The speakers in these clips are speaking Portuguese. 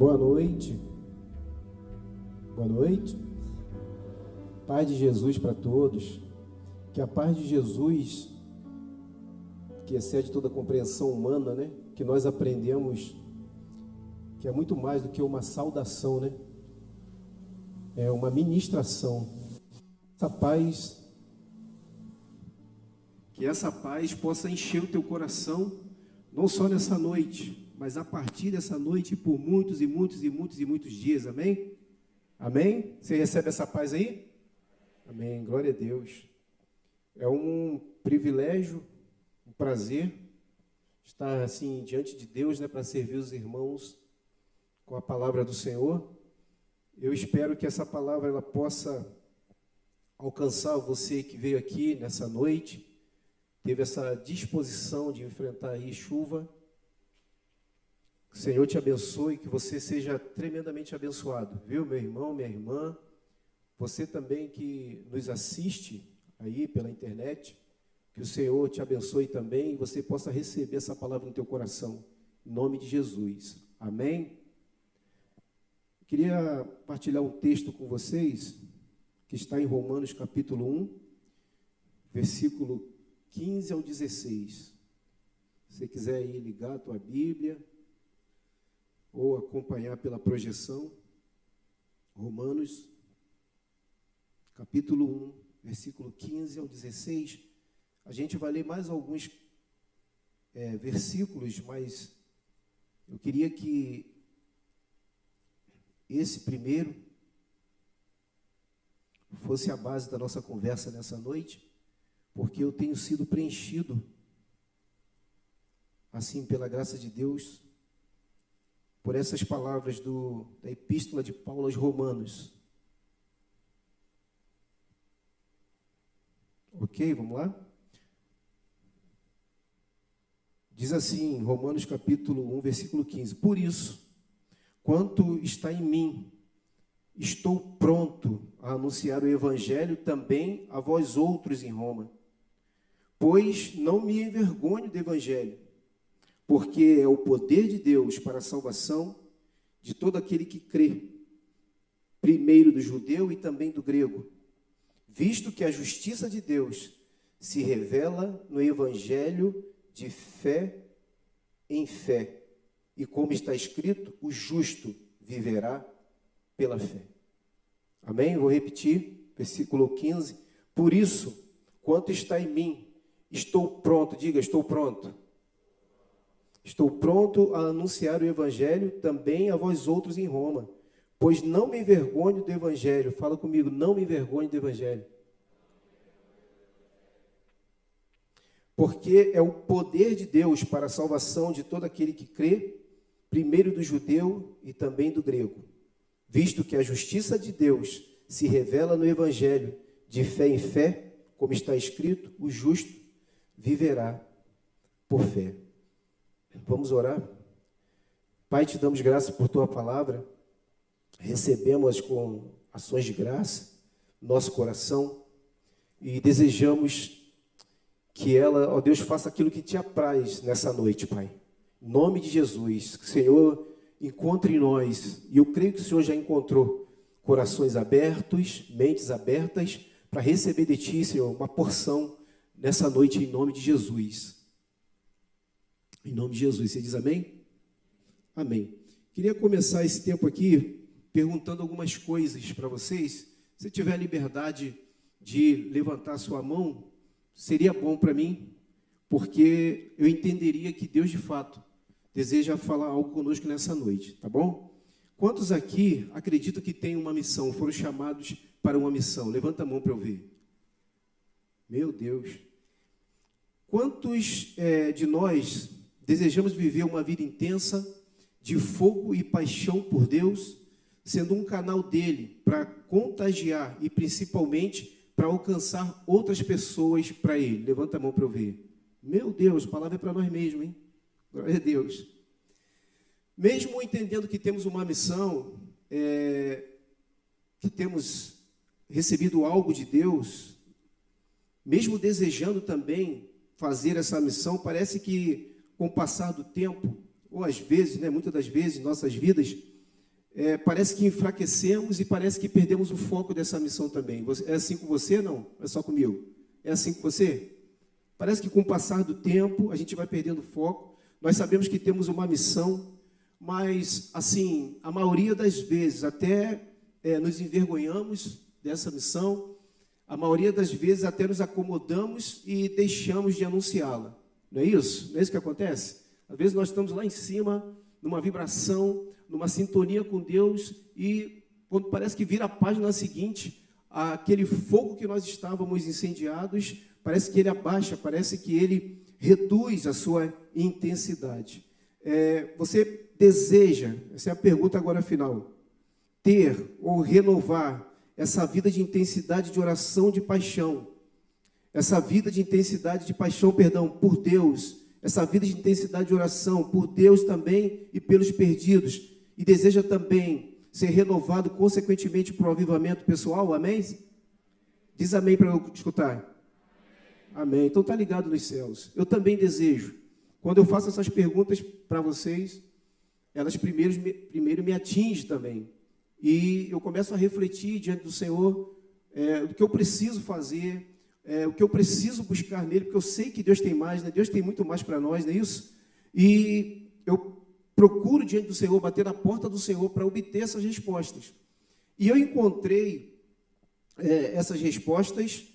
Boa noite. Boa noite. Paz de Jesus para todos. Que a paz de Jesus, que excede toda compreensão humana, né? Que nós aprendemos que é muito mais do que uma saudação, né? É uma ministração. Essa paz, que essa paz possa encher o teu coração, não só nessa noite, mas a partir dessa noite por muitos e muitos e muitos e muitos dias, amém? Amém? Você recebe essa paz aí? Amém, glória a Deus. É um privilégio, um prazer estar assim diante de Deus, né, para servir os irmãos com a palavra do Senhor. Eu espero que essa palavra ela possa alcançar você que veio aqui nessa noite, teve essa disposição de enfrentar aí chuva que o Senhor te abençoe, que você seja tremendamente abençoado, viu, meu irmão, minha irmã? Você também que nos assiste aí pela internet, que o Senhor te abençoe também e você possa receber essa palavra no teu coração, em nome de Jesus. Amém? Queria partilhar um texto com vocês que está em Romanos capítulo 1, versículo 15 ao 16. Se você quiser aí ligar a tua Bíblia, ou acompanhar pela projeção, Romanos, capítulo 1, versículo 15 ao 16. A gente vai ler mais alguns é, versículos, mas eu queria que esse primeiro fosse a base da nossa conversa nessa noite, porque eu tenho sido preenchido, assim, pela graça de Deus, por essas palavras do, da epístola de Paulo aos Romanos. Ok, vamos lá? Diz assim, Romanos capítulo 1, versículo 15: Por isso, quanto está em mim, estou pronto a anunciar o evangelho também a vós outros em Roma. Pois não me envergonho do evangelho porque é o poder de Deus para a salvação de todo aquele que crê, primeiro do judeu e também do grego, visto que a justiça de Deus se revela no evangelho de fé em fé. E como está escrito, o justo viverá pela fé. Amém? Vou repetir, versículo 15. Por isso, quanto está em mim, estou pronto, diga, estou pronto Estou pronto a anunciar o Evangelho também a vós outros em Roma, pois não me envergonho do Evangelho. Fala comigo, não me envergonho do Evangelho. Porque é o poder de Deus para a salvação de todo aquele que crê, primeiro do judeu e também do grego, visto que a justiça de Deus se revela no Evangelho, de fé em fé, como está escrito: o justo viverá por fé. Vamos orar? Pai, te damos graça por tua palavra, recebemos com ações de graça nosso coração e desejamos que ela, ó Deus, faça aquilo que te apraz nessa noite, Pai. Em nome de Jesus, que o Senhor encontre em nós, e eu creio que o Senhor já encontrou corações abertos, mentes abertas, para receber de Ti, Senhor, uma porção nessa noite, em nome de Jesus. Em nome de Jesus. Você diz amém? Amém. Queria começar esse tempo aqui perguntando algumas coisas para vocês. Se tiver a liberdade de levantar sua mão, seria bom para mim, porque eu entenderia que Deus de fato deseja falar algo conosco nessa noite, tá bom? Quantos aqui acreditam que tem uma missão, foram chamados para uma missão? Levanta a mão para eu ver. Meu Deus. Quantos é, de nós Desejamos viver uma vida intensa de fogo e paixão por Deus, sendo um canal dele para contagiar e principalmente para alcançar outras pessoas para ele. Levanta a mão para eu ver. Meu Deus, palavra é para nós mesmos, hein? Glória a Deus. Mesmo entendendo que temos uma missão, é, que temos recebido algo de Deus, mesmo desejando também fazer essa missão, parece que com o passar do tempo, ou às vezes, né, muitas das vezes, nossas vidas, é, parece que enfraquecemos e parece que perdemos o foco dessa missão também. É assim com você, não? É só comigo? É assim com você? Parece que com o passar do tempo a gente vai perdendo foco. Nós sabemos que temos uma missão, mas assim, a maioria das vezes até é, nos envergonhamos dessa missão, a maioria das vezes até nos acomodamos e deixamos de anunciá-la. Não é isso? Não é isso que acontece? Às vezes nós estamos lá em cima, numa vibração, numa sintonia com Deus, e quando parece que vira a página seguinte, aquele fogo que nós estávamos incendiados, parece que ele abaixa, parece que ele reduz a sua intensidade. É, você deseja, essa é a pergunta agora final, ter ou renovar essa vida de intensidade de oração, de paixão, essa vida de intensidade de paixão, perdão, por Deus, essa vida de intensidade de oração por Deus também e pelos perdidos, e deseja também ser renovado consequentemente por um avivamento pessoal, amém? Diz amém para eu escutar. Amém. Então tá ligado nos céus. Eu também desejo. Quando eu faço essas perguntas para vocês, elas primeiro, primeiro me atingem também. E eu começo a refletir diante do Senhor é, o que eu preciso fazer, é, o que eu preciso buscar nele, porque eu sei que Deus tem mais, né? Deus tem muito mais para nós, não é isso? E eu procuro diante do Senhor, bater na porta do Senhor para obter essas respostas. E eu encontrei é, essas respostas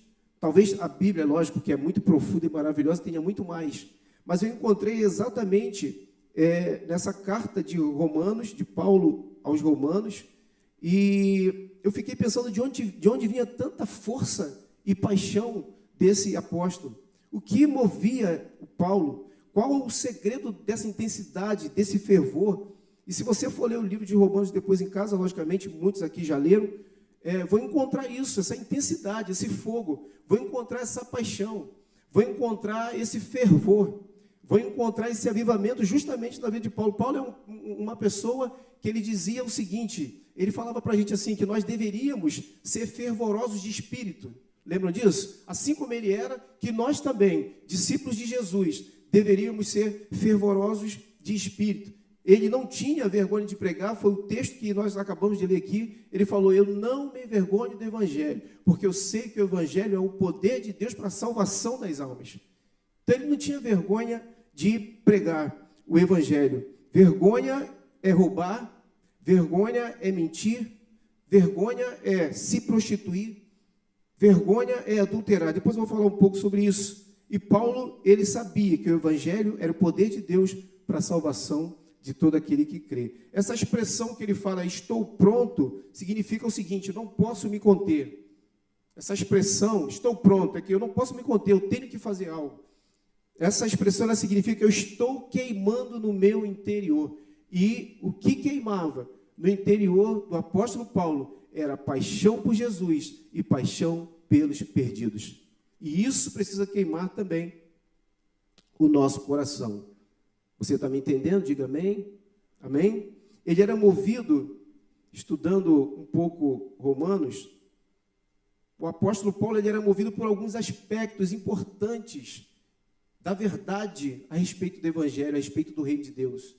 Talvez a Bíblia, lógico que é muito profunda e maravilhosa, tenha muito mais. Mas eu encontrei exatamente é, nessa carta de Romanos, de Paulo aos Romanos, e eu fiquei pensando de onde, de onde vinha tanta força e paixão desse apóstolo. O que movia o Paulo? Qual o segredo dessa intensidade, desse fervor? E se você for ler o livro de Romanos depois em casa, logicamente, muitos aqui já leram, é, vou encontrar isso, essa intensidade, esse fogo, vou encontrar essa paixão, vou encontrar esse fervor, vou encontrar esse avivamento justamente na vida de Paulo. Paulo é um, uma pessoa que ele dizia o seguinte: ele falava para a gente assim, que nós deveríamos ser fervorosos de espírito. Lembram disso? Assim como ele era, que nós também, discípulos de Jesus, deveríamos ser fervorosos de espírito. Ele não tinha vergonha de pregar, foi o texto que nós acabamos de ler aqui. Ele falou: Eu não me envergonho do Evangelho, porque eu sei que o Evangelho é o poder de Deus para a salvação das almas. Então ele não tinha vergonha de pregar o Evangelho. Vergonha é roubar, vergonha é mentir, vergonha é se prostituir, vergonha é adulterar. Depois eu vou falar um pouco sobre isso. E Paulo, ele sabia que o Evangelho era o poder de Deus para a salvação de todo aquele que crê. Essa expressão que ele fala, estou pronto, significa o seguinte: não posso me conter. Essa expressão, estou pronto, é que eu não posso me conter, eu tenho que fazer algo. Essa expressão ela significa eu estou queimando no meu interior. E o que queimava no interior do apóstolo Paulo era paixão por Jesus e paixão pelos perdidos. E isso precisa queimar também o nosso coração. Você está me entendendo? Diga amém. Amém? Ele era movido, estudando um pouco Romanos, o apóstolo Paulo ele era movido por alguns aspectos importantes da verdade a respeito do Evangelho, a respeito do Reino de Deus.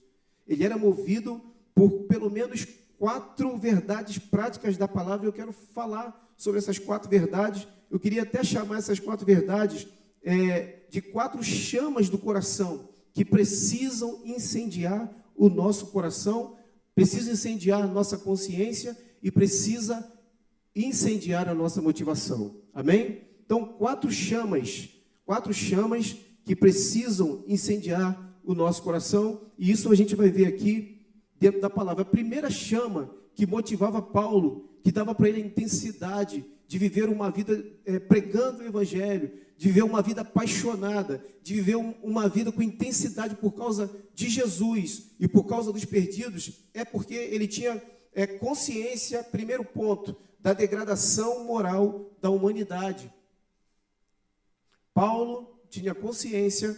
Ele era movido por pelo menos quatro verdades práticas da palavra. Eu quero falar sobre essas quatro verdades. Eu queria até chamar essas quatro verdades é, de quatro chamas do coração que precisam incendiar o nosso coração, precisa incendiar a nossa consciência e precisa incendiar a nossa motivação. Amém? Então, quatro chamas, quatro chamas que precisam incendiar o nosso coração, e isso a gente vai ver aqui dentro da palavra. A primeira chama que motivava Paulo, que dava para ele a intensidade de viver uma vida é, pregando o evangelho, de viver uma vida apaixonada, de viver um, uma vida com intensidade por causa de Jesus e por causa dos perdidos, é porque ele tinha é, consciência, primeiro ponto, da degradação moral da humanidade. Paulo tinha consciência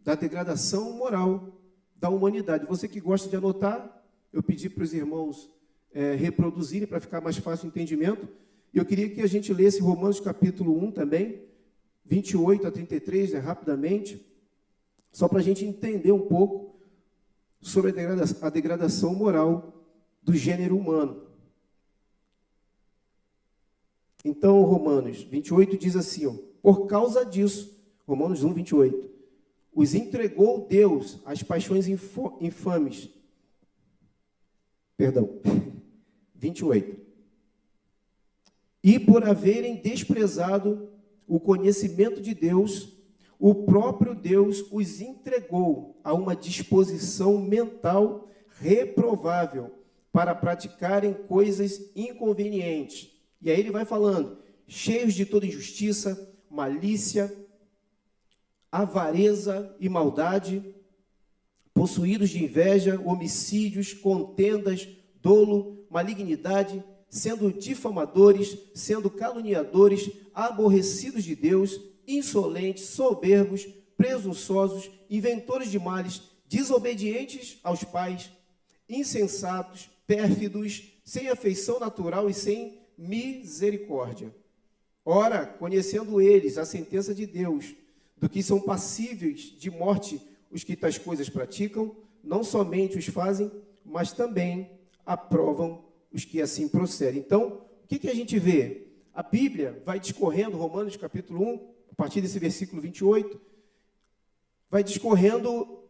da degradação moral da humanidade. Você que gosta de anotar, eu pedi para os irmãos é, reproduzirem para ficar mais fácil o entendimento. E eu queria que a gente lesse Romanos capítulo 1 também, 28 a 33, né, rapidamente, só para a gente entender um pouco sobre a degradação moral do gênero humano. Então, Romanos 28 diz assim: ó, por causa disso, Romanos 1, 28, os entregou Deus às paixões infames. Perdão, 28. E por haverem desprezado o conhecimento de Deus, o próprio Deus os entregou a uma disposição mental reprovável para praticarem coisas inconvenientes. E aí ele vai falando, cheios de toda injustiça, malícia, avareza e maldade, possuídos de inveja, homicídios, contendas, dolo, malignidade, sendo difamadores, sendo caluniadores, aborrecidos de Deus, insolentes, soberbos, presunçosos, inventores de males, desobedientes aos pais, insensatos, pérfidos, sem afeição natural e sem misericórdia. Ora, conhecendo eles a sentença de Deus, do que são passíveis de morte os que tais coisas praticam, não somente os fazem, mas também aprovam os que assim procedem. Então, o que, que a gente vê? A Bíblia vai discorrendo, Romanos capítulo 1, a partir desse versículo 28, vai discorrendo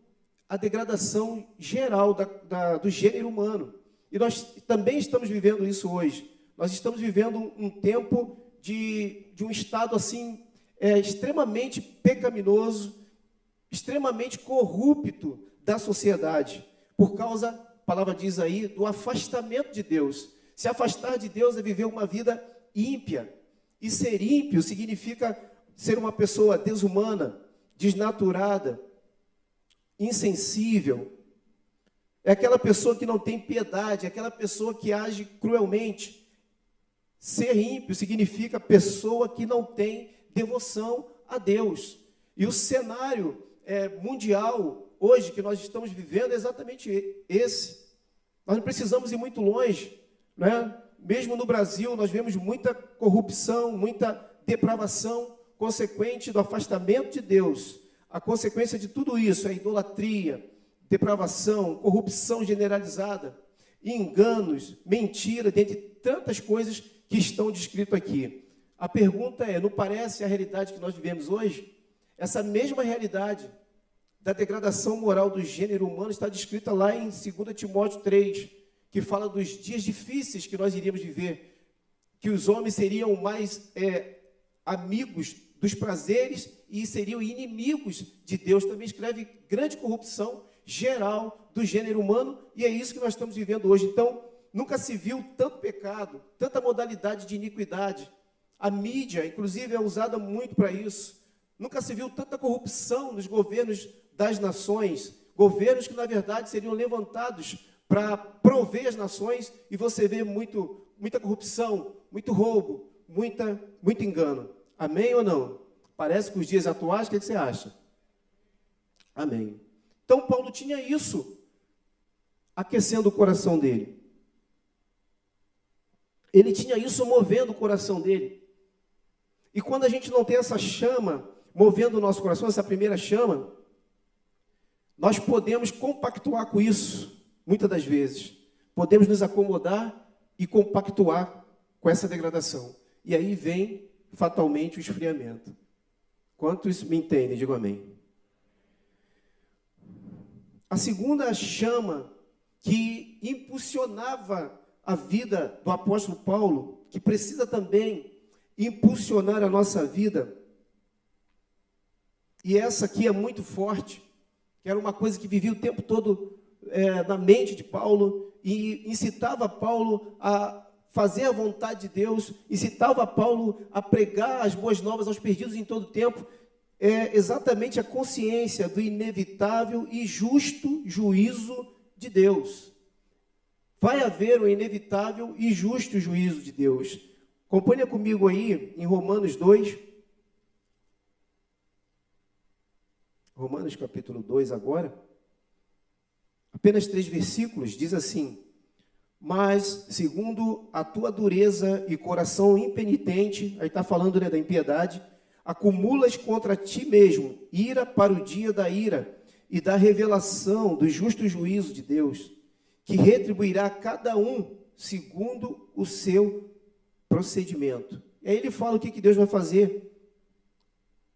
a degradação geral da, da, do gênero humano. E nós também estamos vivendo isso hoje. Nós estamos vivendo um tempo de, de um estado assim é, extremamente pecaminoso, extremamente corrupto da sociedade, por causa, a palavra diz aí, do afastamento de Deus. Se afastar de Deus é viver uma vida ímpia. E ser ímpio significa ser uma pessoa desumana, desnaturada, insensível. É aquela pessoa que não tem piedade, é aquela pessoa que age cruelmente. Ser ímpio significa pessoa que não tem devoção a Deus. E o cenário é, mundial hoje que nós estamos vivendo é exatamente esse. Nós não precisamos ir muito longe, né? Mesmo no Brasil, nós vemos muita corrupção, muita depravação consequente do afastamento de Deus. A consequência de tudo isso é idolatria, depravação, corrupção generalizada, enganos, mentira, dentre tantas coisas que estão descritas aqui. A pergunta é: não parece a realidade que nós vivemos hoje? Essa mesma realidade da degradação moral do gênero humano está descrita lá em 2 Timóteo 3, que fala dos dias difíceis que nós iríamos viver, que os homens seriam mais é, amigos dos prazeres e seriam inimigos de Deus. Também escreve grande corrupção geral do gênero humano e é isso que nós estamos vivendo hoje. Então, nunca se viu tanto pecado, tanta modalidade de iniquidade. A mídia, inclusive, é usada muito para isso. Nunca se viu tanta corrupção nos governos das nações, governos que, na verdade, seriam levantados para prover as nações, e você vê muito, muita corrupção, muito roubo, muita, muito engano. Amém ou não? Parece que os dias atuais, o que você acha? Amém. Então, Paulo tinha isso aquecendo o coração dele. Ele tinha isso movendo o coração dele. E quando a gente não tem essa chama movendo o nosso coração, essa primeira chama, nós podemos compactuar com isso, muitas das vezes. Podemos nos acomodar e compactuar com essa degradação. E aí vem fatalmente o esfriamento. Quantos me entendem? Digo amém. A segunda chama que impulsionava a vida do apóstolo Paulo, que precisa também impulsionar a nossa vida. E essa aqui é muito forte, que era uma coisa que vivia o tempo todo é, na mente de Paulo e incitava Paulo a fazer a vontade de Deus, incitava Paulo a pregar as boas novas aos perdidos em todo tempo, é exatamente a consciência do inevitável e justo juízo de Deus. Vai haver o inevitável e justo juízo de Deus. Acompanha comigo aí em Romanos 2. Romanos capítulo 2 agora. Apenas três versículos, diz assim: Mas, segundo a tua dureza e coração impenitente, aí está falando né, da impiedade, acumulas contra ti mesmo ira para o dia da ira e da revelação do justo juízo de Deus, que retribuirá cada um segundo o seu procedimento. E aí ele fala o que, que Deus vai fazer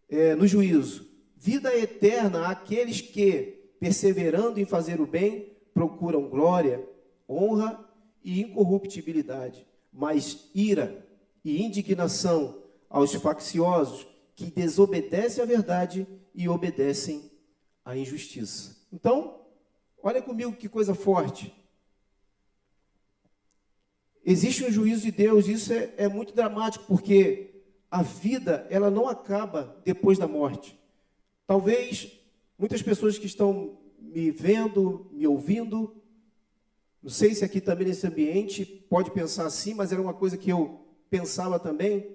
é, no juízo. Vida eterna àqueles que, perseverando em fazer o bem, procuram glória, honra e incorruptibilidade, mas ira e indignação aos facciosos que desobedecem à verdade e obedecem à injustiça. Então, olha comigo que coisa forte. Existe um juízo de Deus, isso é, é muito dramático, porque a vida ela não acaba depois da morte. Talvez muitas pessoas que estão me vendo, me ouvindo, não sei se aqui também nesse ambiente pode pensar assim, mas era uma coisa que eu pensava também.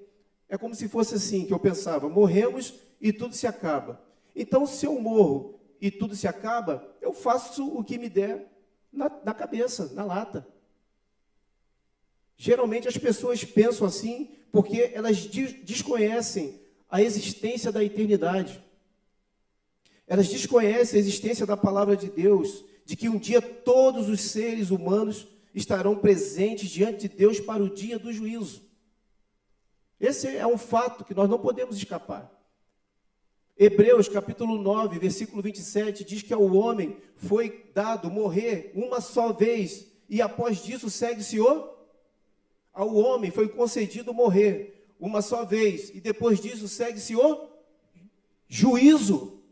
É como se fosse assim, que eu pensava, morremos e tudo se acaba. Então, se eu morro e tudo se acaba, eu faço o que me der na, na cabeça, na lata. Geralmente as pessoas pensam assim porque elas desconhecem a existência da eternidade. Elas desconhecem a existência da palavra de Deus, de que um dia todos os seres humanos estarão presentes diante de Deus para o dia do juízo. Esse é um fato que nós não podemos escapar. Hebreus capítulo 9, versículo 27 diz que ao homem foi dado morrer uma só vez e após disso segue-se o ao homem foi concedido morrer uma só vez, e depois disso segue-se o juízo.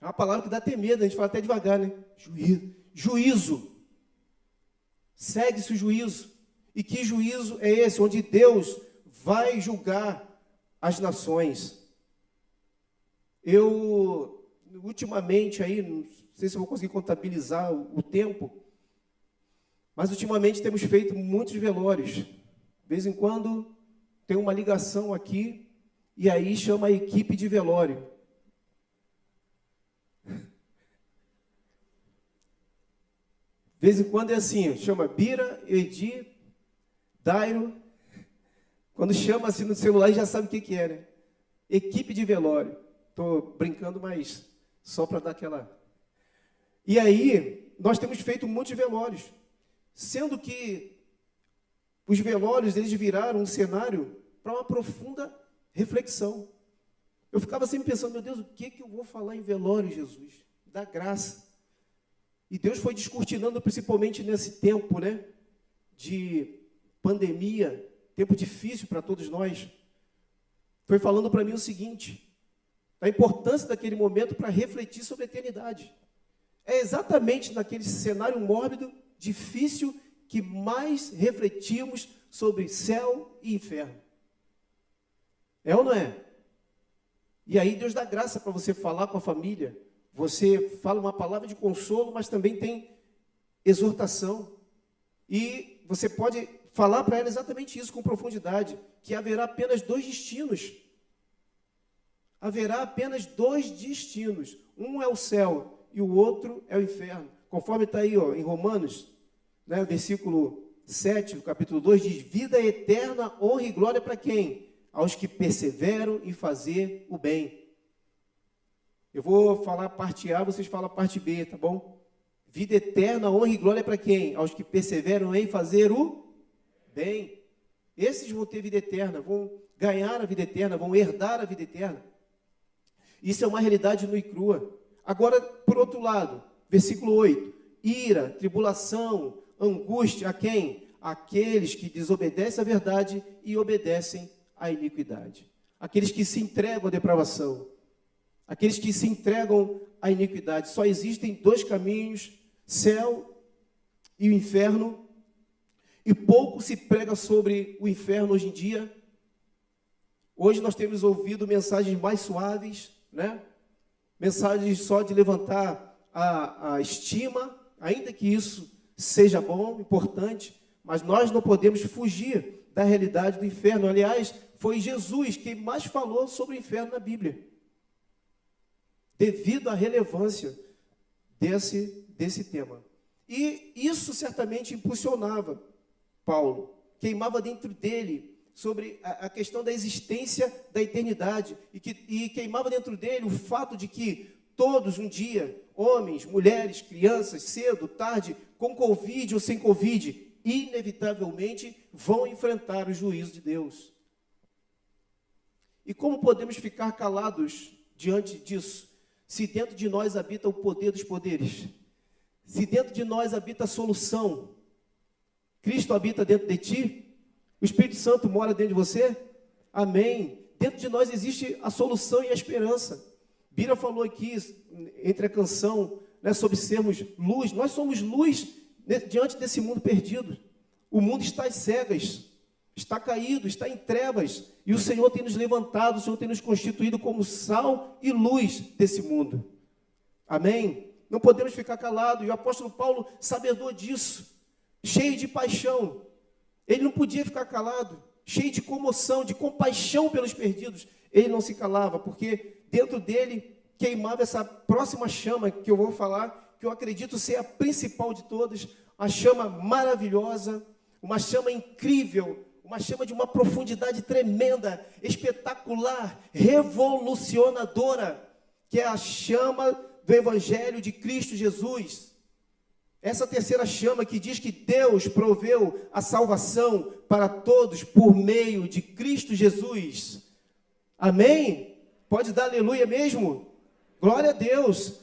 É uma palavra que dá até medo, a gente fala até devagar, né? Juízo. Juízo. Segue-se o juízo. E que juízo é esse? Onde Deus vai julgar as nações. Eu, ultimamente aí, não sei se vou conseguir contabilizar o tempo, mas ultimamente temos feito muitos velórios. De vez em quando tem uma ligação aqui e aí chama a equipe de velório. De vez em quando é assim, chama Bira, Edi, Dairo. Quando chama assim no celular, já sabe o que, que é, né? Equipe de velório. Estou brincando, mas só para dar aquela. E aí, nós temos feito muitos velórios. Sendo que os velórios eles viraram um cenário para uma profunda reflexão. Eu ficava sempre pensando, meu Deus, o que, que eu vou falar em velório, Jesus? Da graça. E Deus foi descortinando, principalmente nesse tempo, né? De pandemia, tempo difícil para todos nós. Foi falando para mim o seguinte: a importância daquele momento para refletir sobre a eternidade. É exatamente naquele cenário mórbido difícil que mais refletimos sobre céu e inferno. É ou não é? E aí Deus dá graça para você falar com a família. Você fala uma palavra de consolo, mas também tem exortação. E você pode falar para ela exatamente isso com profundidade, que haverá apenas dois destinos. Haverá apenas dois destinos. Um é o céu e o outro é o inferno. Conforme está aí ó, em Romanos, né, versículo 7, do capítulo 2, diz: Vida eterna, honra e glória para quem? Aos que perseveram em fazer o bem. Eu vou falar parte A, vocês falam a parte B, tá bom? Vida eterna, honra e glória para quem? Aos que perseveram em fazer o bem. Esses vão ter vida eterna, vão ganhar a vida eterna, vão herdar a vida eterna. Isso é uma realidade nua e crua. Agora, por outro lado, Versículo 8: ira, tribulação, angústia a quem? Aqueles que desobedecem à verdade e obedecem à iniquidade. Aqueles que se entregam à depravação. Aqueles que se entregam à iniquidade. Só existem dois caminhos: céu e o inferno. E pouco se prega sobre o inferno hoje em dia. Hoje nós temos ouvido mensagens mais suaves, né? Mensagens só de levantar a, a estima, ainda que isso seja bom, importante, mas nós não podemos fugir da realidade do inferno. Aliás, foi Jesus quem mais falou sobre o inferno na Bíblia, devido à relevância desse, desse tema. E isso certamente impulsionava Paulo, queimava dentro dele sobre a, a questão da existência da eternidade, e, que, e queimava dentro dele o fato de que todos um dia, homens, mulheres, crianças, cedo, tarde, com Covid ou sem Covid, inevitavelmente vão enfrentar o juízo de Deus. E como podemos ficar calados diante disso, se dentro de nós habita o poder dos poderes? Se dentro de nós habita a solução, Cristo habita dentro de ti? O Espírito Santo mora dentro de você? Amém. Dentro de nós existe a solução e a esperança. Bira falou aqui, entre a canção, né, sobre sermos luz. Nós somos luz diante desse mundo perdido. O mundo está às cegas, está caído, está em trevas. E o Senhor tem nos levantado, o Senhor tem nos constituído como sal e luz desse mundo. Amém? Não podemos ficar calados. E o apóstolo Paulo, sabedor disso, cheio de paixão, ele não podia ficar calado, cheio de comoção, de compaixão pelos perdidos. Ele não se calava, porque dentro dele queimava essa próxima chama que eu vou falar, que eu acredito ser a principal de todas, a chama maravilhosa, uma chama incrível, uma chama de uma profundidade tremenda, espetacular, revolucionadora, que é a chama do Evangelho de Cristo Jesus. Essa terceira chama que diz que Deus proveu a salvação para todos por meio de Cristo Jesus. Amém? Pode dar aleluia mesmo? Glória a Deus.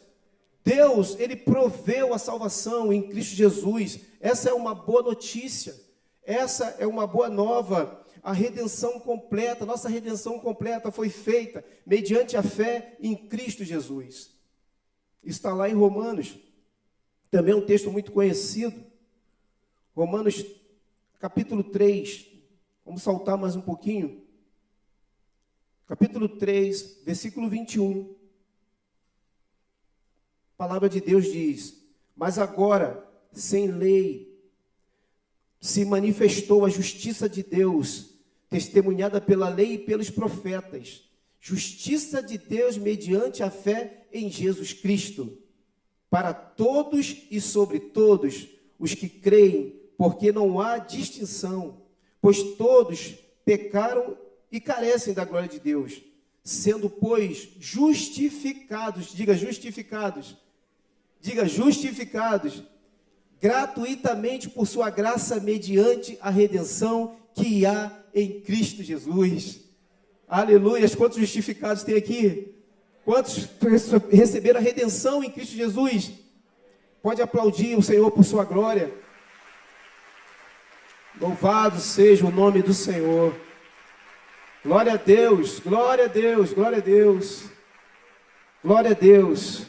Deus, ele proveu a salvação em Cristo Jesus. Essa é uma boa notícia. Essa é uma boa nova. A redenção completa, nossa redenção completa foi feita mediante a fé em Cristo Jesus. Está lá em Romanos também é um texto muito conhecido. Romanos capítulo 3. Vamos saltar mais um pouquinho. Capítulo 3, versículo 21. A palavra de Deus diz: Mas agora, sem lei, se manifestou a justiça de Deus, testemunhada pela lei e pelos profetas. Justiça de Deus mediante a fé em Jesus Cristo para todos e sobre todos os que creem, porque não há distinção, pois todos pecaram e carecem da glória de Deus, sendo, pois, justificados, diga justificados, diga justificados, gratuitamente por sua graça, mediante a redenção que há em Cristo Jesus. Aleluia! Quantos justificados tem aqui? Quantos receberam a redenção em Cristo Jesus? Pode aplaudir o Senhor por sua glória. Louvado seja o nome do Senhor. Glória a Deus, glória a Deus, glória a Deus. Glória a Deus.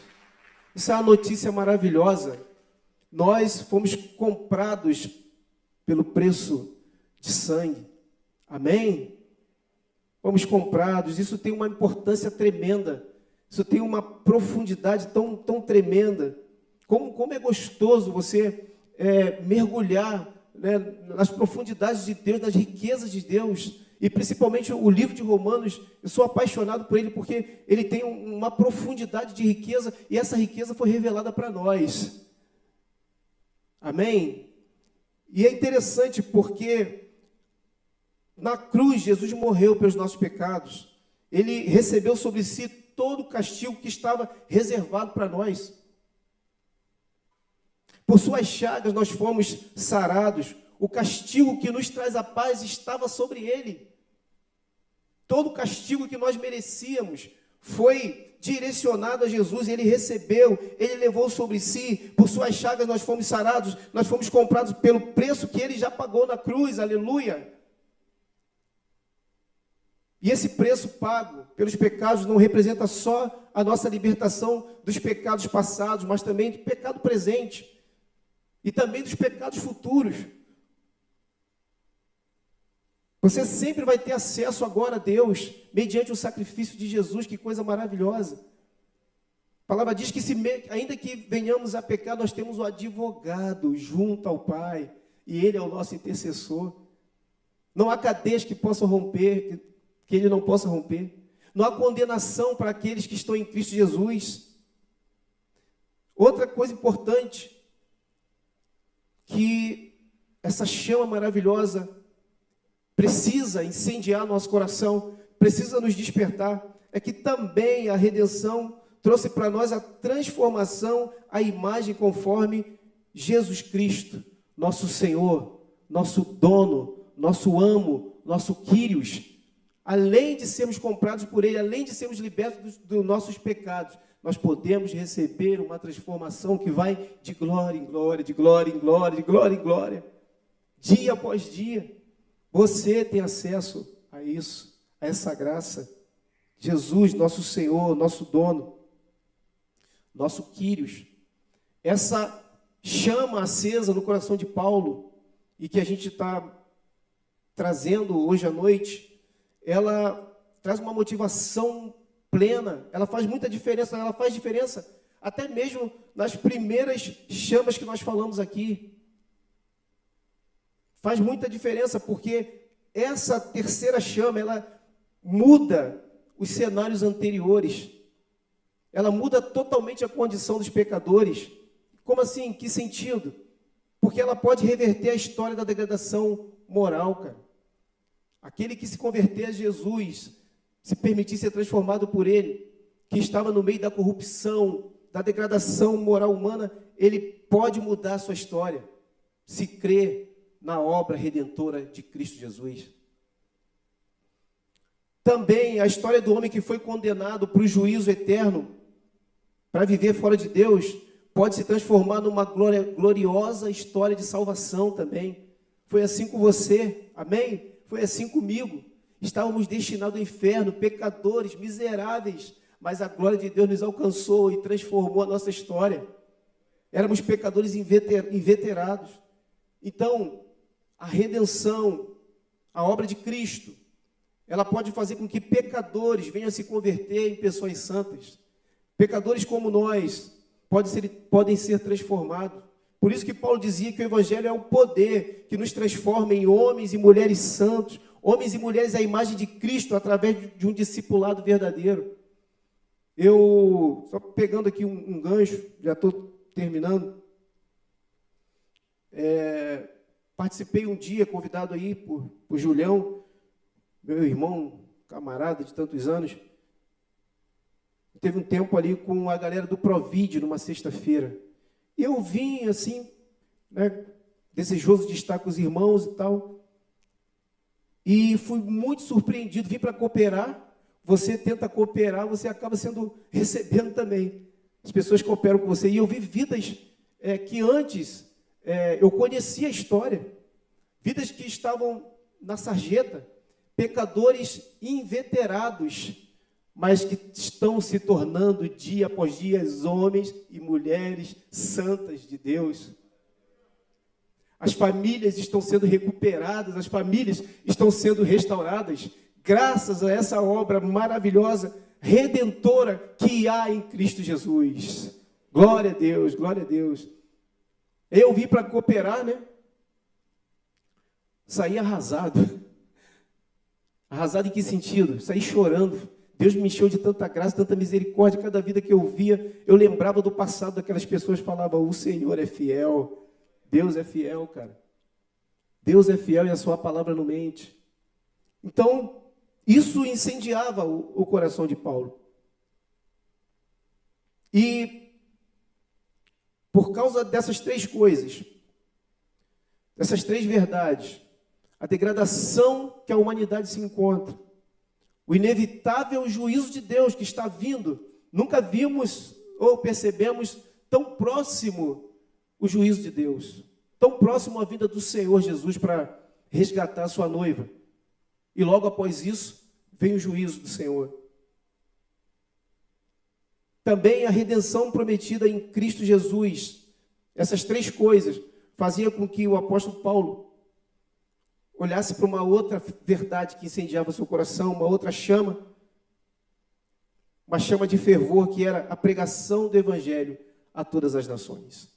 Isso é uma notícia maravilhosa. Nós fomos comprados pelo preço de sangue. Amém? Fomos comprados. Isso tem uma importância tremenda. Isso tem uma profundidade tão, tão tremenda. Como, como é gostoso você é, mergulhar né, nas profundidades de Deus, nas riquezas de Deus. E principalmente o livro de Romanos, eu sou apaixonado por ele porque ele tem uma profundidade de riqueza e essa riqueza foi revelada para nós. Amém? E é interessante porque na cruz Jesus morreu pelos nossos pecados. Ele recebeu sobre si todo o castigo que estava reservado para nós. Por suas chagas nós fomos sarados. O castigo que nos traz a paz estava sobre ele. Todo o castigo que nós merecíamos foi direcionado a Jesus, ele recebeu, ele levou sobre si, por suas chagas nós fomos sarados, nós fomos comprados pelo preço que ele já pagou na cruz, aleluia. E esse preço pago pelos pecados não representa só a nossa libertação dos pecados passados, mas também do pecado presente e também dos pecados futuros. Você sempre vai ter acesso agora a Deus mediante o sacrifício de Jesus, que coisa maravilhosa. A palavra diz que se, ainda que venhamos a pecar, nós temos o advogado junto ao Pai, e ele é o nosso intercessor. Não há cadeias que possam romper, que ele não possa romper. Não há condenação para aqueles que estão em Cristo Jesus. Outra coisa importante, que essa chama maravilhosa precisa incendiar nosso coração, precisa nos despertar, é que também a redenção trouxe para nós a transformação, a imagem conforme Jesus Cristo, nosso Senhor, nosso dono, nosso amo, nosso Quírios, além de sermos comprados por Ele, além de sermos libertos dos, dos nossos pecados, nós podemos receber uma transformação que vai de glória em glória, de glória em glória, de glória em glória, dia após dia. Você tem acesso a isso, a essa graça. Jesus, nosso Senhor, nosso dono, nosso Quírios. Essa chama acesa no coração de Paulo e que a gente está trazendo hoje à noite, ela traz uma motivação plena, ela faz muita diferença, ela faz diferença até mesmo nas primeiras chamas que nós falamos aqui. Faz muita diferença porque essa terceira chama, ela muda os cenários anteriores. Ela muda totalmente a condição dos pecadores. Como assim? Em que sentido? Porque ela pode reverter a história da degradação moral, cara. Aquele que se converter a Jesus, se permitir ser transformado por Ele, que estava no meio da corrupção, da degradação moral humana, ele pode mudar a sua história, se crer na obra redentora de Cristo Jesus. Também a história do homem que foi condenado para o juízo eterno, para viver fora de Deus, pode se transformar numa glória, gloriosa história de salvação também. Foi assim com você, amém? Foi assim comigo. Estávamos destinados ao inferno, pecadores, miseráveis, mas a glória de Deus nos alcançou e transformou a nossa história. Éramos pecadores inveterados. Então, a redenção, a obra de Cristo, ela pode fazer com que pecadores venham a se converter em pessoas santas. Pecadores como nós, pode ser, podem ser transformados. Por isso que Paulo dizia que o Evangelho é o poder que nos transforma em homens e mulheres santos, homens e mulheres à imagem de Cristo através de um discipulado verdadeiro. Eu, só pegando aqui um, um gancho, já estou terminando. É, participei um dia, convidado aí por, por Julião, meu irmão, camarada de tantos anos, teve um tempo ali com a galera do Provid numa sexta-feira. Eu vim assim, né, desejoso de estar com os irmãos e tal. E fui muito surpreendido, vim para cooperar. Você tenta cooperar, você acaba sendo recebendo também. As pessoas cooperam com você. E eu vi vidas é, que antes é, eu conhecia a história. Vidas que estavam na sarjeta, pecadores inveterados, mas que estão se tornando dia após dia homens e mulheres santas de Deus. As famílias estão sendo recuperadas, as famílias estão sendo restauradas, graças a essa obra maravilhosa, redentora que há em Cristo Jesus. Glória a Deus, glória a Deus. Eu vim para cooperar, né? Saí arrasado. Arrasado em que sentido? Saí chorando Deus me encheu de tanta graça, tanta misericórdia. Cada vida que eu via, eu lembrava do passado daquelas pessoas falavam: O Senhor é fiel. Deus é fiel, cara. Deus é fiel e a sua palavra não mente. Então, isso incendiava o, o coração de Paulo. E, por causa dessas três coisas, dessas três verdades, a degradação que a humanidade se encontra, o inevitável juízo de Deus que está vindo. Nunca vimos ou percebemos tão próximo o juízo de Deus, tão próximo a vida do Senhor Jesus para resgatar a sua noiva. E logo após isso, vem o juízo do Senhor. Também a redenção prometida em Cristo Jesus. Essas três coisas faziam com que o apóstolo Paulo olhasse para uma outra verdade que incendiava seu coração, uma outra chama, uma chama de fervor que era a pregação do Evangelho a todas as nações.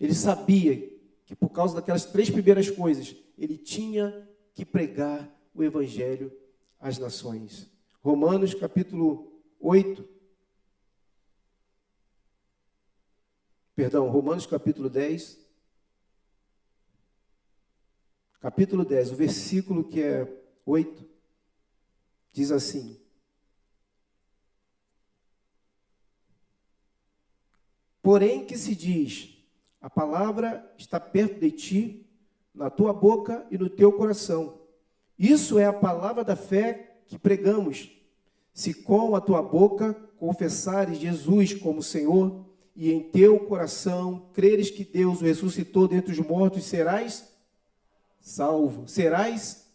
Ele sabia que por causa daquelas três primeiras coisas, ele tinha que pregar o Evangelho às nações. Romanos capítulo 8. Perdão, Romanos capítulo 10, capítulo 10, o versículo que é 8, diz assim: Porém que se diz, A palavra está perto de ti, na tua boca e no teu coração. Isso é a palavra da fé que pregamos. Se com a tua boca confessares Jesus como Senhor e em teu coração creres que Deus o ressuscitou dentre os mortos, serás salvo. Serás.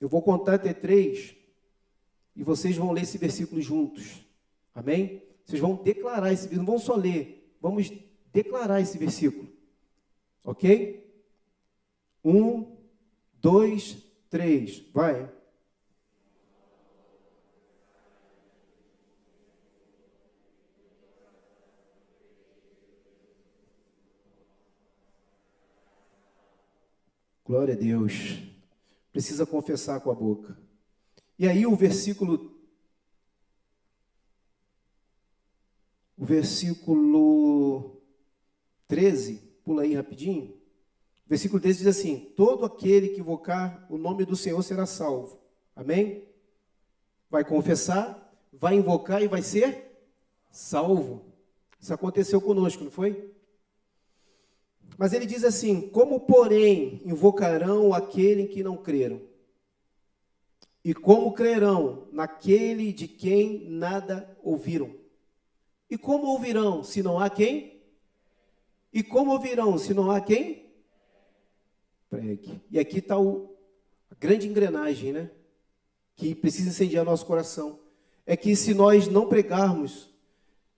Eu vou contar até três e vocês vão ler esse versículo juntos. Amém? Vocês vão declarar esse versículo, não vão só ler, vamos declarar esse versículo. Ok? Um, dois, três. Vai. Glória a Deus. Precisa confessar com a boca. E aí o versículo o versículo 13, pula aí rapidinho. O versículo 13 diz assim: Todo aquele que invocar o nome do Senhor será salvo. Amém? Vai confessar, vai invocar e vai ser salvo. Isso aconteceu conosco, não foi? Mas ele diz assim: Como, porém, invocarão aquele em que não creram? E como crerão naquele de quem nada ouviram? E como ouvirão se não há quem? E como ouvirão se não há quem? Pregue. E aqui está a grande engrenagem, né? Que precisa incendiar nosso coração. É que se nós não pregarmos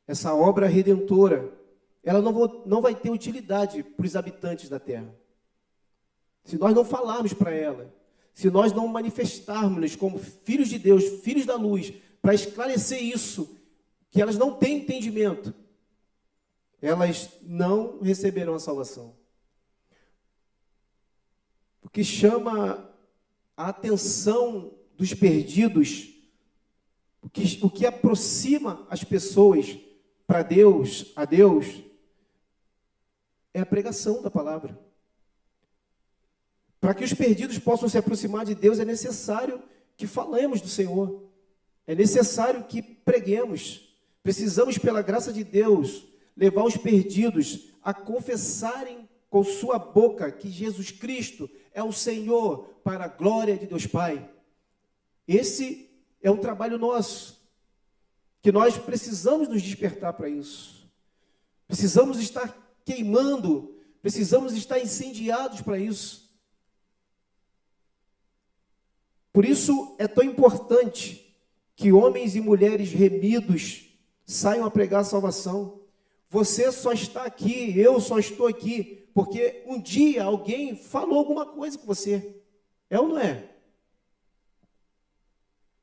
essa obra redentora, ela não, vou, não vai ter utilidade para os habitantes da terra. Se nós não falarmos para ela, se nós não manifestarmos como filhos de Deus, filhos da luz, para esclarecer isso, que elas não têm entendimento, elas não receberão a salvação. O que chama a atenção dos perdidos, o que, o que aproxima as pessoas para Deus, a Deus, é a pregação da palavra. Para que os perdidos possam se aproximar de Deus, é necessário que falemos do Senhor. É necessário que preguemos. Precisamos, pela graça de Deus, levar os perdidos a confessarem com sua boca que Jesus Cristo é o Senhor para a glória de Deus Pai. Esse é um trabalho nosso, que nós precisamos nos despertar para isso. Precisamos estar queimando, precisamos estar incendiados para isso. Por isso é tão importante que homens e mulheres remidos saiam a pregar a salvação. Você só está aqui, eu só estou aqui, porque um dia alguém falou alguma coisa com você. É ou não é?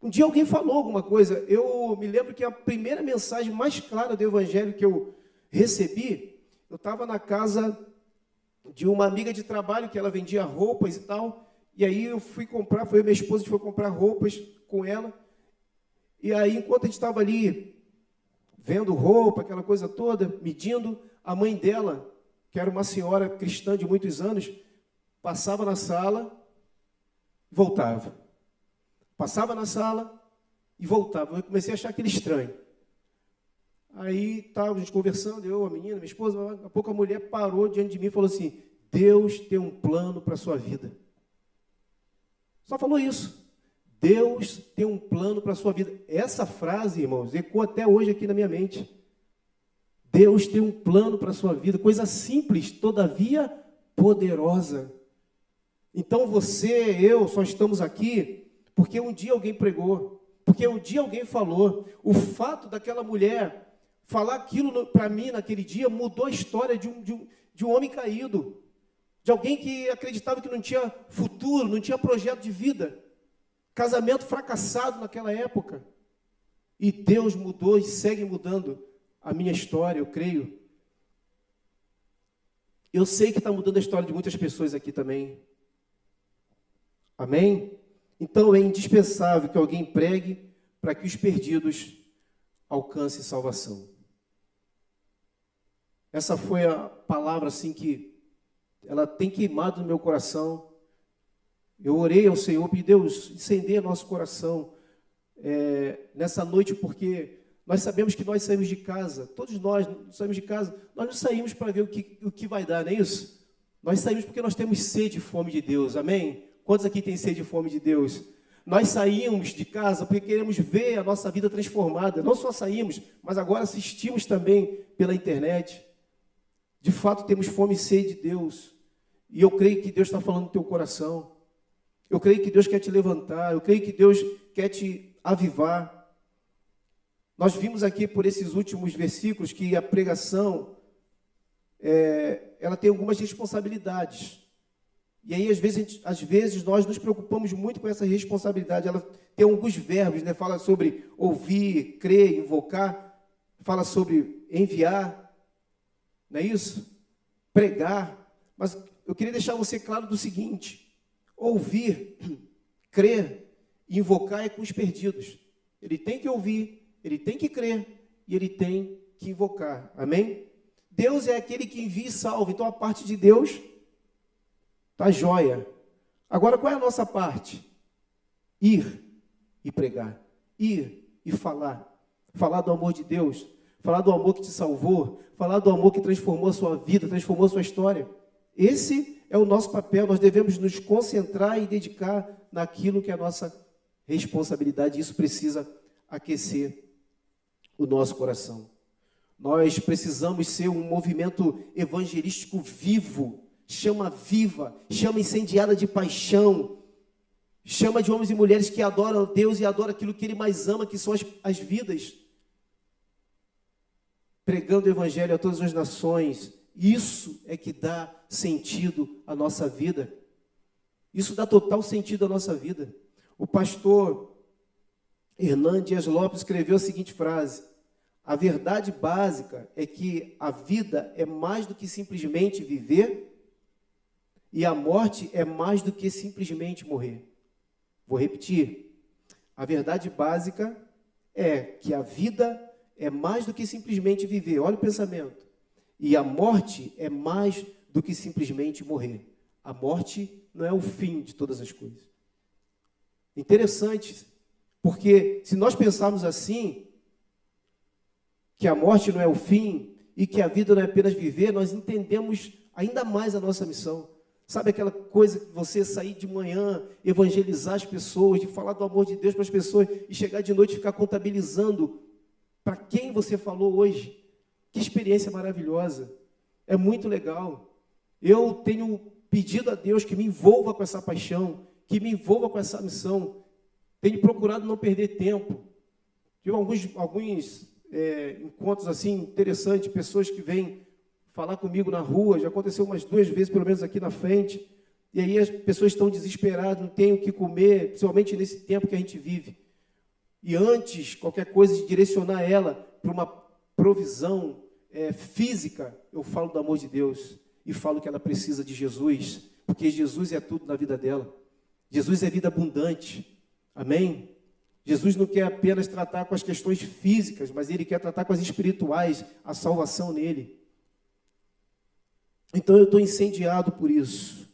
Um dia alguém falou alguma coisa. Eu me lembro que a primeira mensagem mais clara do Evangelho que eu recebi eu estava na casa de uma amiga de trabalho que ela vendia roupas e tal. E aí eu fui comprar, foi minha esposa que foi comprar roupas com ela. E aí, enquanto a gente estava ali vendo roupa, aquela coisa toda, medindo, a mãe dela, que era uma senhora cristã de muitos anos, passava na sala voltava. Passava na sala e voltava. Eu comecei a achar aquele estranho. Aí estávamos a gente conversando, eu, a menina, minha esposa, daqui a pouco a mulher parou diante de mim e falou assim: Deus tem um plano para a sua vida. Só falou isso. Deus tem um plano para a sua vida. Essa frase, irmãos, ecoa até hoje aqui na minha mente. Deus tem um plano para a sua vida, coisa simples, todavia poderosa. Então você, eu, só estamos aqui porque um dia alguém pregou, porque um dia alguém falou. O fato daquela mulher Falar aquilo para mim naquele dia mudou a história de um, de, um, de um homem caído, de alguém que acreditava que não tinha futuro, não tinha projeto de vida. Casamento fracassado naquela época. E Deus mudou e segue mudando a minha história, eu creio. Eu sei que está mudando a história de muitas pessoas aqui também. Amém? Então é indispensável que alguém pregue para que os perdidos alcancem salvação. Essa foi a palavra assim que ela tem queimado no meu coração. Eu orei ao Senhor, pedi Deus incendeia nosso coração é, nessa noite, porque Nós sabemos que nós saímos de casa, todos nós saímos de casa, nós não saímos para ver o que, o que vai dar, não é isso? Nós saímos porque nós temos sede e fome de Deus, amém? Quantos aqui têm sede e fome de Deus? Nós saímos de casa porque queremos ver a nossa vida transformada. Não só saímos, mas agora assistimos também pela internet. De fato, temos fome e sede de Deus. E eu creio que Deus está falando no teu coração. Eu creio que Deus quer te levantar. Eu creio que Deus quer te avivar. Nós vimos aqui por esses últimos versículos que a pregação é, ela tem algumas responsabilidades. E aí, às vezes, gente, às vezes, nós nos preocupamos muito com essa responsabilidade. Ela tem alguns verbos, né? Fala sobre ouvir, crer, invocar. Fala sobre enviar. Não é isso? Pregar. Mas eu queria deixar você claro do seguinte: ouvir, crer e invocar é com os perdidos. Ele tem que ouvir, ele tem que crer e ele tem que invocar. Amém? Deus é aquele que envia e salva. Então a parte de Deus está jóia. Agora qual é a nossa parte? Ir e pregar. Ir e falar. Falar do amor de Deus. Falar do amor que te salvou. Falar do amor que transformou a sua vida, transformou a sua história. Esse é o nosso papel. Nós devemos nos concentrar e dedicar naquilo que é a nossa responsabilidade. Isso precisa aquecer o nosso coração. Nós precisamos ser um movimento evangelístico vivo, chama viva, chama incendiada de paixão, chama de homens e mulheres que adoram Deus e adoram aquilo que Ele mais ama, que são as, as vidas. Pregando o Evangelho a todas as nações, isso é que dá sentido à nossa vida. Isso dá total sentido à nossa vida. O pastor Hernan Dias Lopes escreveu a seguinte frase: A verdade básica é que a vida é mais do que simplesmente viver e a morte é mais do que simplesmente morrer. Vou repetir. A verdade básica é que a vida é mais do que simplesmente viver. Olha o pensamento. E a morte é mais do que simplesmente morrer. A morte não é o fim de todas as coisas. Interessante porque se nós pensarmos assim, que a morte não é o fim e que a vida não é apenas viver, nós entendemos ainda mais a nossa missão. Sabe aquela coisa que você sair de manhã, evangelizar as pessoas, de falar do amor de Deus para as pessoas e chegar de noite e ficar contabilizando para quem você falou hoje? Que experiência maravilhosa. É muito legal. Eu tenho pedido a Deus que me envolva com essa paixão, que me envolva com essa missão, tenho procurado não perder tempo. Tive alguns, alguns é, encontros assim interessantes, pessoas que vêm falar comigo na rua, já aconteceu umas duas vezes, pelo menos aqui na frente. E aí as pessoas estão desesperadas, não têm o que comer, principalmente nesse tempo que a gente vive. E antes, qualquer coisa, de direcionar ela para uma provisão é, física, eu falo do amor de Deus e falo que ela precisa de Jesus, porque Jesus é tudo na vida dela. Jesus é vida abundante. Amém? Jesus não quer apenas tratar com as questões físicas, mas ele quer tratar com as espirituais, a salvação nele. Então eu estou incendiado por isso.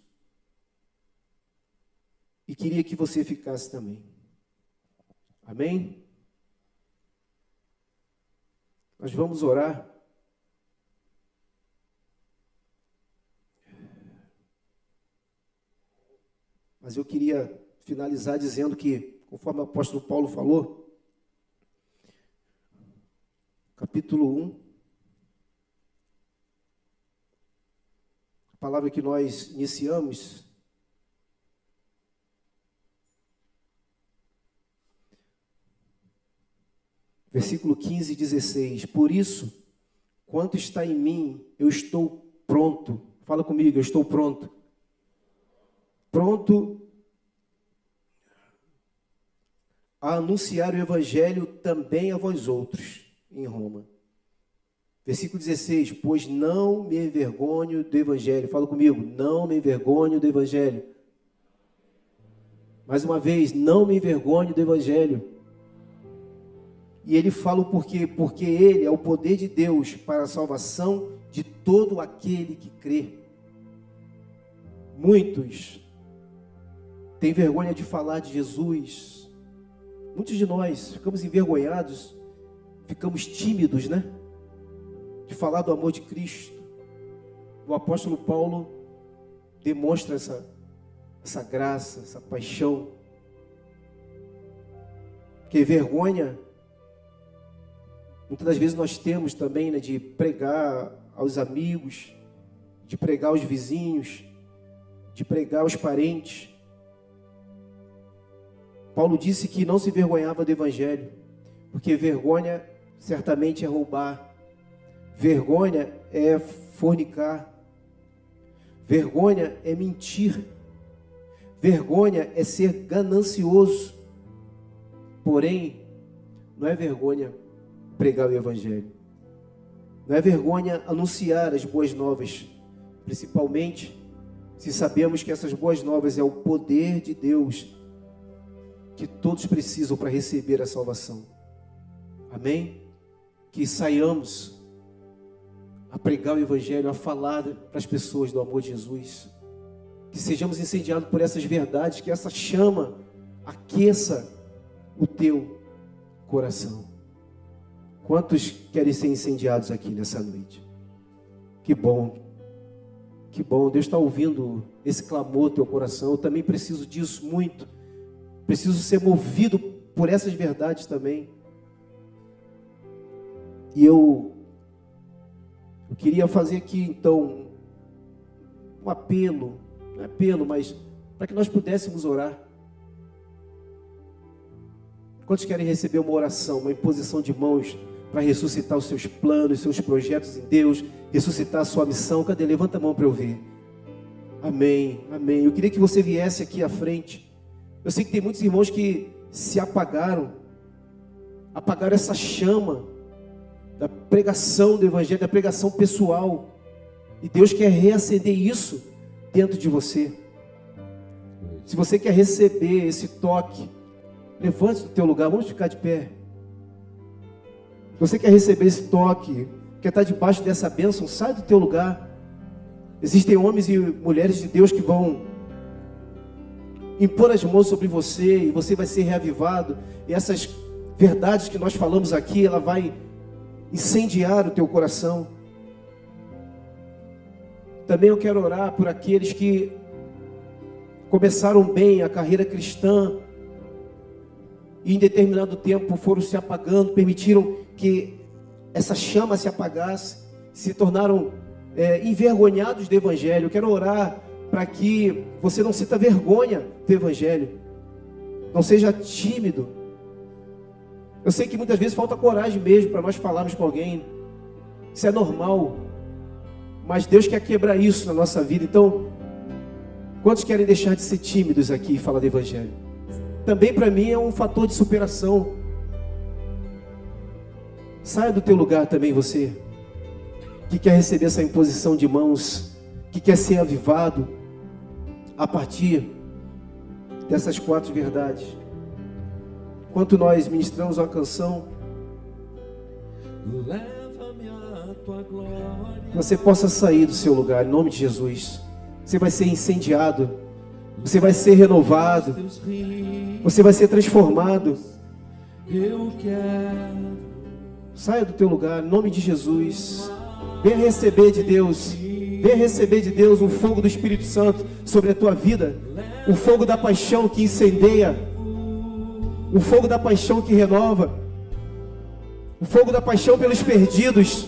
E queria que você ficasse também. Amém? Nós vamos orar. Mas eu queria finalizar dizendo que, conforme o apóstolo Paulo falou, capítulo 1, a palavra que nós iniciamos, versículo 15 e 16: Por isso, quanto está em mim, eu estou pronto. Fala comigo, eu estou pronto. Pronto a anunciar o evangelho também a vós outros em Roma. Versículo 16: Pois não me envergonho do evangelho. Fala comigo, não me envergonho do evangelho. Mais uma vez, não me envergonho do evangelho. E ele fala o porquê? Porque ele é o poder de Deus para a salvação de todo aquele que crê. Muitos têm vergonha de falar de Jesus, Muitos de nós ficamos envergonhados, ficamos tímidos, né? De falar do amor de Cristo. O apóstolo Paulo demonstra essa, essa graça, essa paixão. Que vergonha, muitas das vezes nós temos também, né, de pregar aos amigos, de pregar aos vizinhos, de pregar aos parentes. Paulo disse que não se vergonhava do Evangelho, porque vergonha certamente é roubar, vergonha é fornicar, vergonha é mentir, vergonha é ser ganancioso. Porém, não é vergonha pregar o Evangelho, não é vergonha anunciar as boas novas, principalmente se sabemos que essas boas novas é o poder de Deus que todos precisam para receber a salvação. Amém? Que saiamos a pregar o Evangelho, a falar para as pessoas do amor de Jesus. Que sejamos incendiados por essas verdades, que essa chama aqueça o teu coração. Quantos querem ser incendiados aqui nessa noite? Que bom, que bom. Deus está ouvindo esse clamor do teu coração. Eu também preciso disso muito. Preciso ser movido por essas verdades também. E eu, eu queria fazer aqui então um apelo, não é apelo, mas para que nós pudéssemos orar. Quantos querem receber uma oração, uma imposição de mãos para ressuscitar os seus planos, os seus projetos em Deus, ressuscitar a sua missão? Cadê? Levanta a mão para eu ver. Amém, amém. Eu queria que você viesse aqui à frente. Eu sei que tem muitos irmãos que se apagaram, apagaram essa chama da pregação do Evangelho, da pregação pessoal. E Deus quer reacender isso dentro de você. Se você quer receber esse toque, levante do teu lugar, vamos ficar de pé. Você quer receber esse toque, quer estar debaixo dessa bênção, sai do teu lugar. Existem homens e mulheres de Deus que vão impor as mãos sobre você e você vai ser reavivado. E essas verdades que nós falamos aqui, ela vai incendiar o teu coração. Também eu quero orar por aqueles que começaram bem a carreira cristã e em determinado tempo foram se apagando, permitiram que essa chama se apagasse, se tornaram é, envergonhados do Evangelho. Eu quero orar para que você não sinta vergonha do Evangelho, não seja tímido. Eu sei que muitas vezes falta coragem mesmo para nós falarmos com alguém, isso é normal, mas Deus quer quebrar isso na nossa vida. Então, quantos querem deixar de ser tímidos aqui e falar do Evangelho? Também para mim é um fator de superação. Saia do teu lugar também, você que quer receber essa imposição de mãos, que quer ser avivado a partir dessas quatro verdades. Enquanto nós ministramos uma canção, que você possa sair do seu lugar, em nome de Jesus. Você vai ser incendiado, você vai ser renovado, você vai ser transformado. Saia do teu lugar, em nome de Jesus. Venha receber de Deus Venha receber de Deus o fogo do Espírito Santo sobre a tua vida, o fogo da paixão que incendeia, o fogo da paixão que renova, o fogo da paixão pelos perdidos.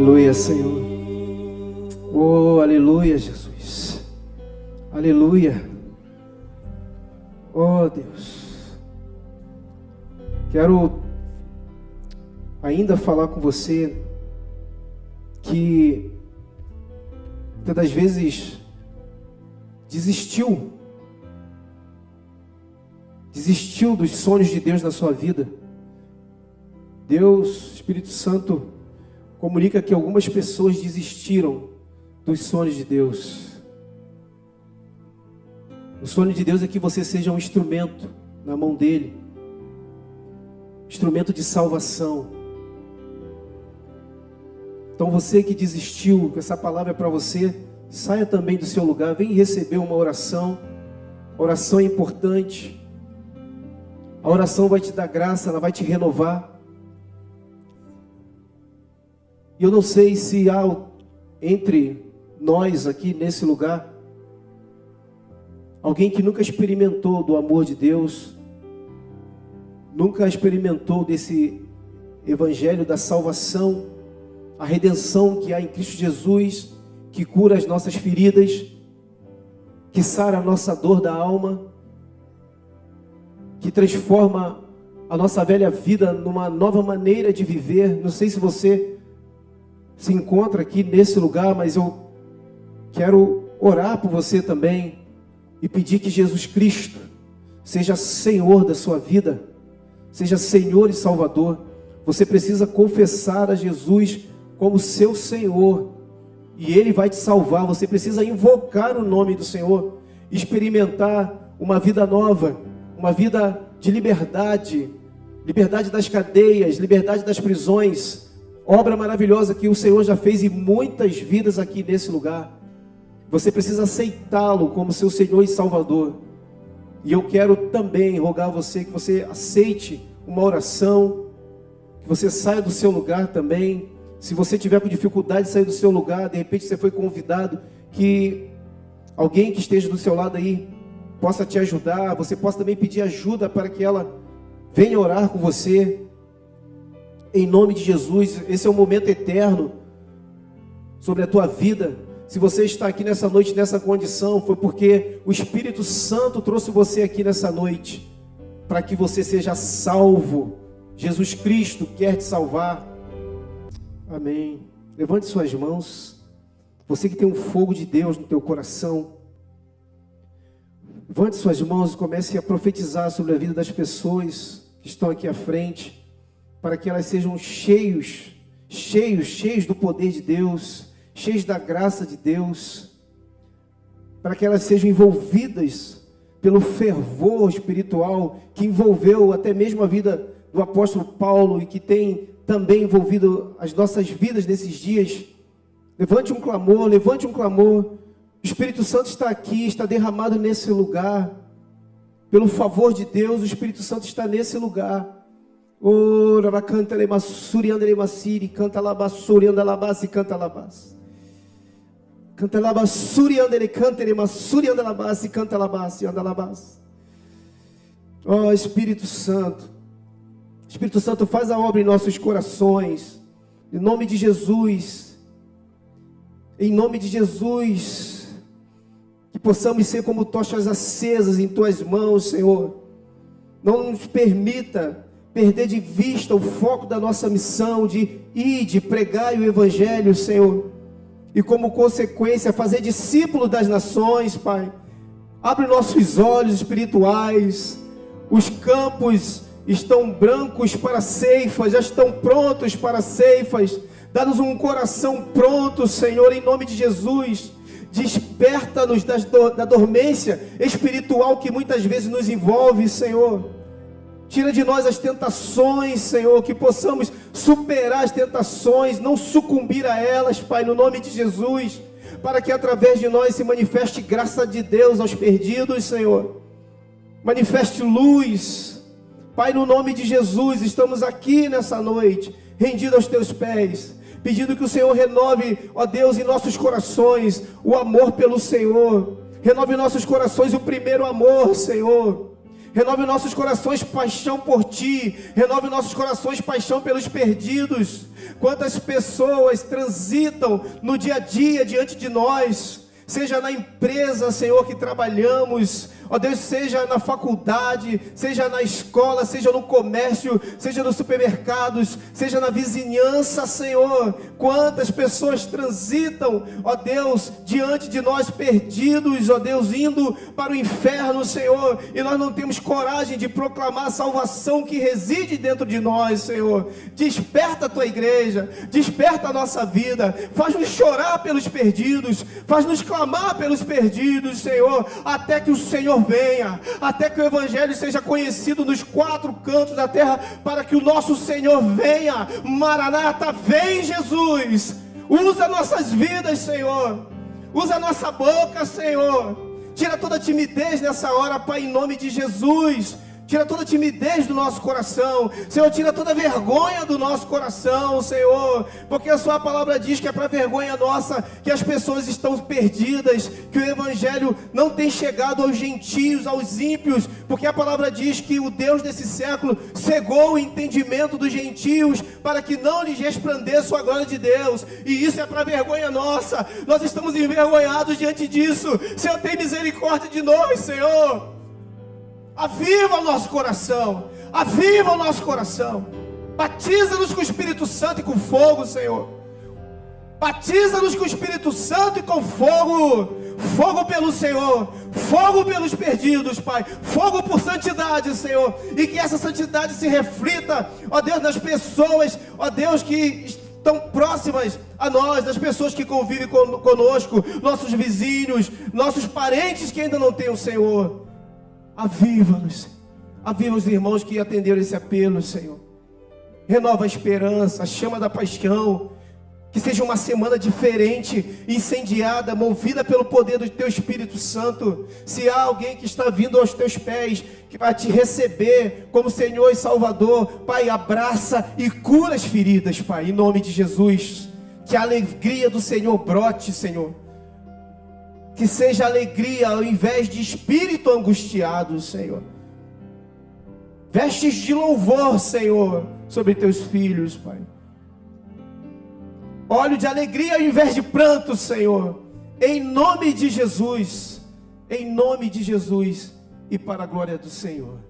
Aleluia, Senhor. Oh, aleluia, Jesus. Aleluia. Oh, Deus. Quero ainda falar com você que das vezes desistiu desistiu dos sonhos de Deus na sua vida. Deus, Espírito Santo, comunica que algumas pessoas desistiram dos sonhos de Deus. O sonho de Deus é que você seja um instrumento na mão dele instrumento de salvação. Então você que desistiu, essa palavra é para você, saia também do seu lugar, vem receber uma oração. oração é importante. A oração vai te dar graça, ela vai te renovar. E eu não sei se há entre nós aqui nesse lugar alguém que nunca experimentou do amor de Deus, nunca experimentou desse evangelho da salvação, a redenção que há em Cristo Jesus, que cura as nossas feridas, que sara a nossa dor da alma, que transforma a nossa velha vida numa nova maneira de viver. Não sei se você se encontra aqui nesse lugar, mas eu quero orar por você também e pedir que Jesus Cristo seja Senhor da sua vida, seja Senhor e Salvador. Você precisa confessar a Jesus como seu Senhor e Ele vai te salvar. Você precisa invocar o nome do Senhor, experimentar uma vida nova, uma vida de liberdade, liberdade das cadeias, liberdade das prisões Obra maravilhosa que o Senhor já fez em muitas vidas aqui nesse lugar. Você precisa aceitá-lo como seu Senhor e Salvador. E eu quero também rogar a você que você aceite uma oração, que você saia do seu lugar também. Se você tiver com dificuldade de sair do seu lugar, de repente você foi convidado, que alguém que esteja do seu lado aí possa te ajudar. Você possa também pedir ajuda para que ela venha orar com você em nome de Jesus. Esse é um momento eterno sobre a tua vida. Se você está aqui nessa noite, nessa condição, foi porque o Espírito Santo trouxe você aqui nessa noite para que você seja salvo. Jesus Cristo quer te salvar. Amém. Levante suas mãos. Você que tem um fogo de Deus no teu coração. Levante suas mãos e comece a profetizar sobre a vida das pessoas que estão aqui à frente para que elas sejam cheios, cheios, cheios do poder de Deus, cheios da graça de Deus, para que elas sejam envolvidas pelo fervor espiritual que envolveu até mesmo a vida do apóstolo Paulo e que tem também envolvido as nossas vidas nesses dias. Levante um clamor, levante um clamor. O Espírito Santo está aqui, está derramado nesse lugar. Pelo favor de Deus, o Espírito Santo está nesse lugar. Ora, canta lemassuri, andere massiri, canta labassuri, anda labassi, canta labassi. Canta labassuri, andere canta lemassuri, anda labassi, canta labassi, anda labassi. Ó oh, Espírito Santo, Espírito Santo faz a obra em nossos corações, em nome de Jesus, em nome de Jesus, que possamos ser como tochas acesas em tuas mãos, Senhor. Não nos permita perder de vista o foco da nossa missão de ir, de pregar o Evangelho, Senhor, e como consequência fazer discípulo das nações, Pai. Abre nossos olhos espirituais, os campos estão brancos para ceifas, já estão prontos para ceifas. Dá-nos um coração pronto, Senhor, em nome de Jesus Desperta-nos da dormência espiritual que muitas vezes nos envolve, Senhor. Tira de nós as tentações, Senhor, que possamos superar as tentações, não sucumbir a elas, Pai, no nome de Jesus, para que através de nós se manifeste graça de Deus aos perdidos, Senhor. Manifeste luz, Pai, no nome de Jesus, estamos aqui nessa noite, rendidos aos teus pés, pedindo que o Senhor renove, ó Deus, em nossos corações o amor pelo Senhor, renove em nossos corações o primeiro amor, Senhor. Renove nossos corações paixão por ti. Renove nossos corações paixão pelos perdidos. Quantas pessoas transitam no dia a dia diante de nós, seja na empresa, Senhor, que trabalhamos, ó Deus, seja na faculdade, seja na escola, seja no comércio, seja nos supermercados, seja na vizinhança, Senhor. Quantas pessoas transitam, ó Deus, diante de nós perdidos, ó Deus, indo para o inferno, Senhor, e nós não temos coragem de proclamar a salvação que reside dentro de nós, Senhor. Desperta a tua igreja, desperta a nossa vida, faz-nos chorar pelos perdidos, faz-nos clamar pelos perdidos, Senhor, até que o Senhor venha, até que o Evangelho seja conhecido nos quatro cantos da terra, para que o nosso Senhor venha. Maranata, vem Jesus. Usa nossas vidas, Senhor. Usa nossa boca, Senhor. Tira toda timidez nessa hora, Pai, em nome de Jesus. Tira toda timidez do nosso coração. Senhor, tira toda vergonha do nosso coração, Senhor. Porque a sua palavra diz que é para vergonha nossa que as pessoas estão perdidas, que o evangelho não tem chegado aos gentios, aos ímpios, porque a palavra diz que o Deus desse século cegou o entendimento dos gentios para que não lhes resplandeça a glória de Deus. E isso é para vergonha nossa. Nós estamos envergonhados diante disso. Senhor, tem misericórdia de nós, Senhor. Aviva o nosso coração. Aviva o nosso coração. Batiza-nos com o Espírito Santo e com fogo, Senhor. Batiza-nos com o Espírito Santo e com fogo. Fogo pelo Senhor. Fogo pelos perdidos, Pai. Fogo por santidade, Senhor. E que essa santidade se reflita, ó Deus, nas pessoas, ó Deus, que estão próximas a nós, das pessoas que convivem conosco, nossos vizinhos, nossos parentes que ainda não têm o Senhor. Aviva-nos. Aviva os irmãos que atenderam esse apelo, Senhor. Renova a esperança, a chama da paixão. Que seja uma semana diferente, incendiada, movida pelo poder do Teu Espírito Santo. Se há alguém que está vindo aos Teus pés, que vai te receber como Senhor e Salvador, Pai, abraça e cura as feridas, Pai, em nome de Jesus. Que a alegria do Senhor brote, Senhor que seja alegria ao invés de espírito angustiado, Senhor. Vestes de louvor, Senhor, sobre teus filhos, Pai. Óleo de alegria ao invés de pranto, Senhor. Em nome de Jesus. Em nome de Jesus e para a glória do Senhor.